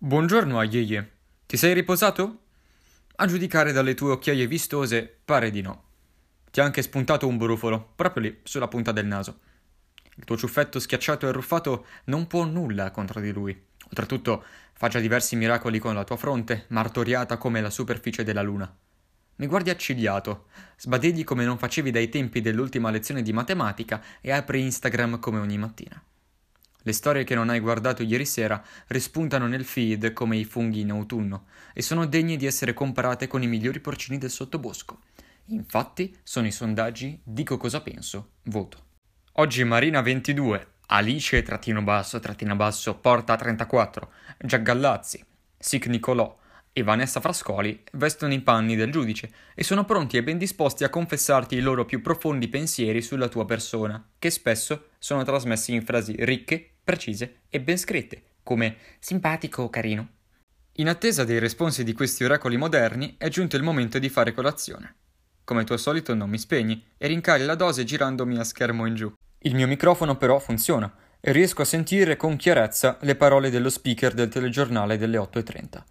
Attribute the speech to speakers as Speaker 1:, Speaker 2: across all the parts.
Speaker 1: Buongiorno, Ayeye. Ti sei riposato? A giudicare dalle tue occhiaie vistose, pare di no. Ti ha anche spuntato un brufolo, proprio lì, sulla punta del naso. Il tuo ciuffetto schiacciato e arruffato non può nulla contro di lui. Oltretutto, fa già diversi miracoli con la tua fronte, martoriata come la superficie della luna. Mi guardi accigliato, sbadigli come non facevi dai tempi dell'ultima lezione di matematica e apri Instagram come ogni mattina. Le storie che non hai guardato ieri sera rispuntano nel feed come i funghi in autunno e sono degne di essere comparate con i migliori porcini del sottobosco. Infatti, sono i sondaggi Dico cosa penso, voto. Oggi Marina 22, Alice trattino basso, trattina basso, Porta 34, Giaggallazzi, Sic Nicolò e Vanessa Frascoli vestono i panni del giudice e sono pronti e ben disposti a confessarti i loro più profondi pensieri sulla tua persona, che spesso sono trasmessi in frasi ricche, precise e ben scritte, come simpatico o carino. In attesa dei responsi di questi oracoli moderni è giunto il momento di fare colazione. Come tuo solito non mi spegni e rincari la dose girandomi a schermo in giù. Il mio microfono però funziona e riesco a sentire con chiarezza le parole dello speaker del telegiornale delle 8.30.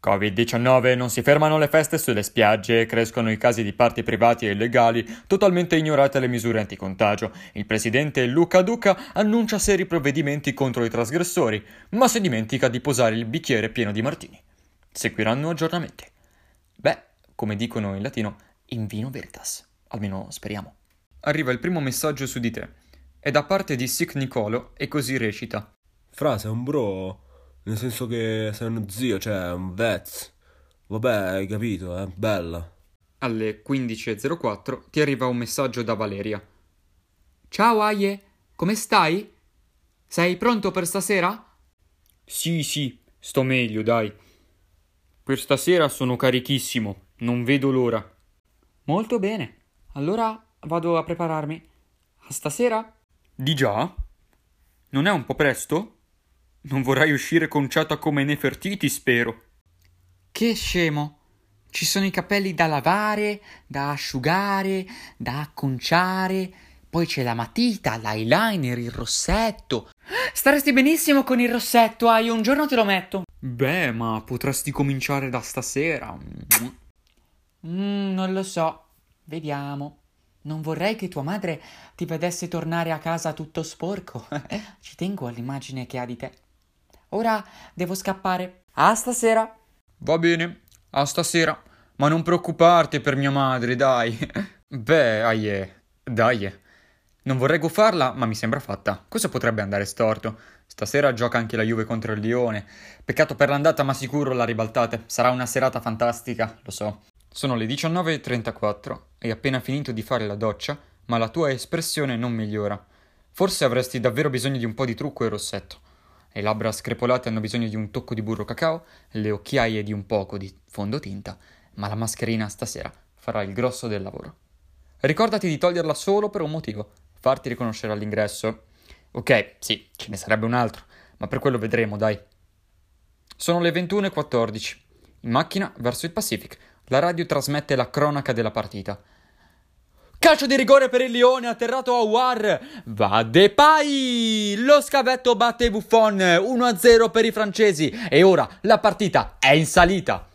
Speaker 1: Covid-19 non si fermano le feste sulle spiagge, crescono i casi di parti privati e illegali, totalmente ignorate le misure anticontagio. Il presidente Luca Duca annuncia seri provvedimenti contro i trasgressori, ma si dimentica di posare il bicchiere pieno di martini. Seguiranno aggiornamenti. Beh, come dicono in latino, in vino veritas. Almeno speriamo. Arriva il primo messaggio su di te. È da parte di Sic Nicolo e così recita.
Speaker 2: Frase, un bro nel senso che sei uno zio, cioè un vez. Vabbè, hai capito, eh? Bella.
Speaker 1: Alle 15.04 ti arriva un messaggio da Valeria. Ciao Aie, come stai? Sei pronto per stasera? Sì, sì, sto meglio, dai. Per stasera sono carichissimo, non vedo l'ora. Molto bene, allora vado a prepararmi. A stasera? Di già? Non è un po' presto? Non vorrai uscire conciata come Nefertiti, spero. Che scemo! Ci sono i capelli da lavare, da asciugare, da acconciare. Poi c'è la matita, l'eyeliner, il rossetto. Staresti benissimo con il rossetto, hai un giorno te lo metto. Beh, ma potresti cominciare da stasera. Mm, non lo so. Vediamo. Non vorrei che tua madre ti vedesse tornare a casa tutto sporco. Ci tengo all'immagine che ha di te. Ora devo scappare. A stasera. Va bene, a stasera. Ma non preoccuparti per mia madre, dai. Beh, aie, dai. Non vorrei guffarla, ma mi sembra fatta. Cosa potrebbe andare storto? Stasera gioca anche la Juve contro il Lione. Peccato per l'andata, ma sicuro la ribaltate. Sarà una serata fantastica, lo so. Sono le 19.34. Hai appena finito di fare la doccia, ma la tua espressione non migliora. Forse avresti davvero bisogno di un po' di trucco e rossetto. Le labbra screpolate hanno bisogno di un tocco di burro cacao, le occhiaie di un poco di fondotinta, ma la mascherina stasera farà il grosso del lavoro. Ricordati di toglierla solo per un motivo, farti riconoscere all'ingresso. Ok, sì, ce ne sarebbe un altro, ma per quello vedremo, dai. Sono le 21.14. In macchina verso il Pacific. La radio trasmette la cronaca della partita. Calcio di rigore per il Lione, atterrato a War. Va Depay! Lo scavetto batte Buffon, 1-0 per i francesi e ora la partita è in salita.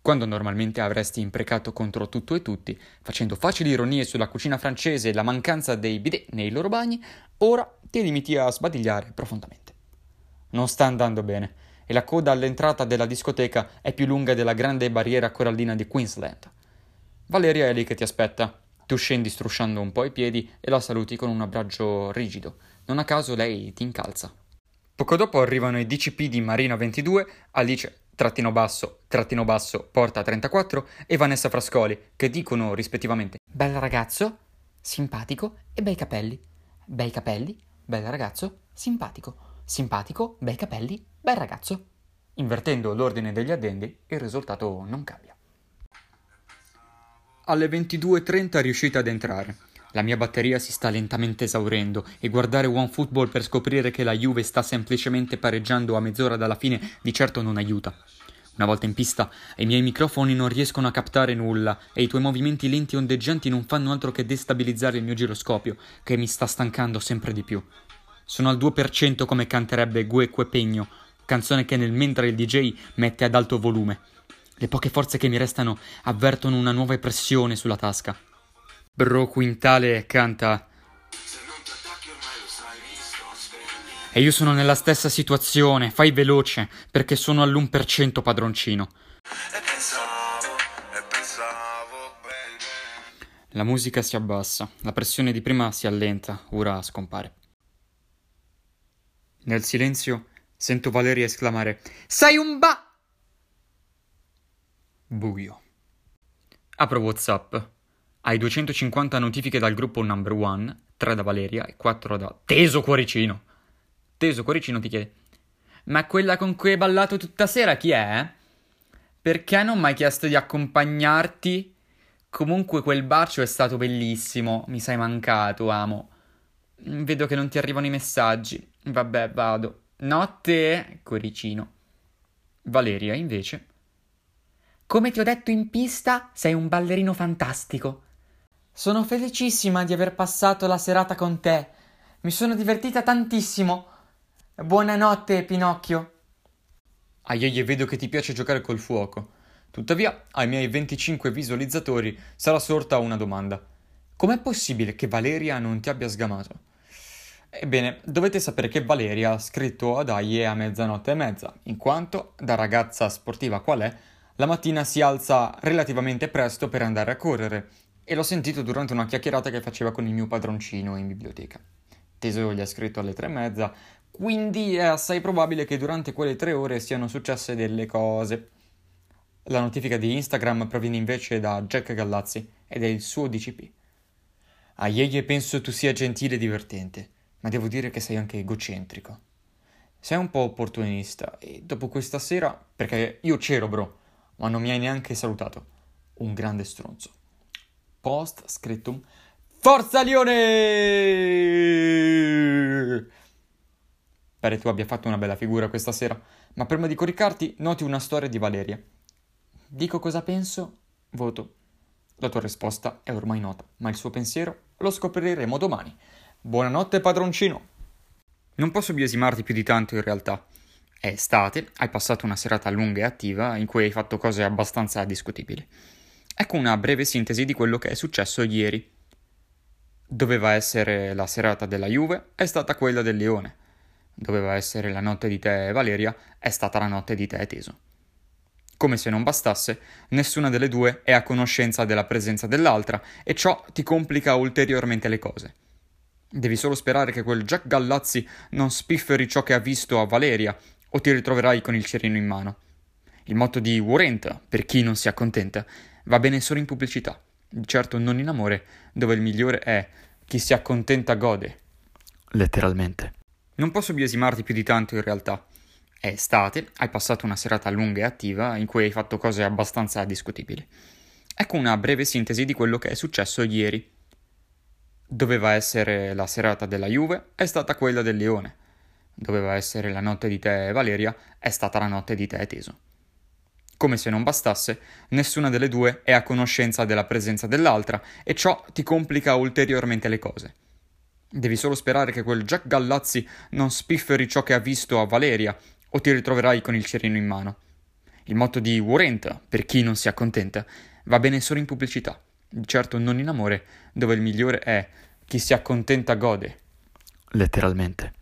Speaker 1: Quando normalmente avresti imprecato contro tutto e tutti, facendo facili ironie sulla cucina francese e la mancanza dei bidet nei loro bagni, ora ti limiti a sbadigliare profondamente. Non sta andando bene e la coda all'entrata della discoteca è più lunga della grande barriera corallina di Queensland. Valeria è lì che ti aspetta. Tu scendi strusciando un po' i piedi e la saluti con un abbraccio rigido. Non a caso lei ti incalza. Poco dopo arrivano i DCP di Marina 22, Alice trattino basso, trattino basso, porta 34 e Vanessa Frascoli, che dicono rispettivamente Bel ragazzo, simpatico e bei capelli. Bei capelli, bel ragazzo, simpatico. Simpatico, bei capelli, bel ragazzo. Invertendo l'ordine degli addendi, il risultato non cambia. Alle 22.30 riuscite ad entrare. La mia batteria si sta lentamente esaurendo e guardare OneFootball per scoprire che la Juve sta semplicemente pareggiando a mezz'ora dalla fine di certo non aiuta. Una volta in pista, i miei microfoni non riescono a captare nulla e i tuoi movimenti lenti e ondeggianti non fanno altro che destabilizzare il mio giroscopio, che mi sta stancando sempre di più. Sono al 2% come canterebbe Gue Quepegno, canzone che nel mentre il DJ mette ad alto volume. Le poche forze che mi restano avvertono una nuova pressione sulla tasca. Bro Quintale canta E io sono nella stessa situazione, fai veloce, perché sono all'1% padroncino. E pensavo, e pensavo. La musica si abbassa, la pressione di prima si allenta, ora scompare. Nel silenzio sento Valeria esclamare: Sei un ba. Buio. Apro WhatsApp. Hai 250 notifiche dal gruppo number one, 3 da Valeria e 4 da Teso Cuoricino teso cuoricino ti chiede: Ma quella con cui hai ballato tutta sera chi è? Perché non mi hai chiesto di accompagnarti? Comunque quel bacio è stato bellissimo, mi sei mancato, amo. Vedo che non ti arrivano i messaggi. Vabbè, vado. Notte, cuoricino. Valeria, invece. Come ti ho detto in pista, sei un ballerino fantastico. Sono felicissima di aver passato la serata con te. Mi sono divertita tantissimo. Buonanotte, Pinocchio. Aieye, vedo che ti piace giocare col fuoco. Tuttavia, ai miei 25 visualizzatori sarà sorta una domanda. Com'è possibile che Valeria non ti abbia sgamato? Ebbene, dovete sapere che Valeria ha scritto ad Aie a mezzanotte e mezza, in quanto, da ragazza sportiva qual è, la mattina si alza relativamente presto per andare a correre, e l'ho sentito durante una chiacchierata che faceva con il mio padroncino in biblioteca. Teso gli ha scritto alle tre e mezza, quindi è assai probabile che durante quelle tre ore siano successe delle cose. La notifica di Instagram proviene invece da Jack Gallazzi ed è il suo DCP. A Yeye penso tu sia gentile e divertente, ma devo dire che sei anche egocentrico. Sei un po' opportunista e dopo questa sera, perché io c'ero bro, ma non mi hai neanche salutato. Un grande stronzo. Post scriptum. Forza Lione! Pare tu abbia fatto una bella figura questa sera, ma prima di coricarti noti una storia di Valeria. Dico cosa penso, voto. La tua risposta è ormai nota, ma il suo pensiero lo scopriremo domani. Buonanotte padroncino! Non posso biasimarti più di tanto in realtà. È estate, hai passato una serata lunga e attiva in cui hai fatto cose abbastanza discutibili. Ecco una breve sintesi di quello che è successo ieri. Doveva essere la serata della Juve, è stata quella del Leone doveva essere la notte di te Valeria, è stata la notte di te Teso. Come se non bastasse, nessuna delle due è a conoscenza della presenza dell'altra e ciò ti complica ulteriormente le cose. Devi solo sperare che quel Jack Gallazzi non spifferi ciò che ha visto a Valeria o ti ritroverai con il cerino in mano. Il motto di Warrant, per chi non si accontenta, va bene solo in pubblicità, certo non in amore, dove il migliore è chi si accontenta gode. Letteralmente. Non posso biasimarti più di tanto in realtà. È estate, hai passato una serata lunga e attiva in cui hai fatto cose abbastanza discutibili. Ecco una breve sintesi di quello che è successo ieri. Doveva essere la serata della Juve, è stata quella del Leone. Doveva essere la notte di te Valeria, è stata la notte di te Teso. Come se non bastasse, nessuna delle due è a conoscenza della presenza dell'altra e ciò ti complica ulteriormente le cose. Devi solo sperare che quel Jack Gallazzi non spifferi ciò che ha visto a Valeria o ti ritroverai con il cerino in mano. Il motto di Warrant, per chi non si accontenta, va bene solo in pubblicità, certo non in amore, dove il migliore è chi si accontenta gode. Letteralmente.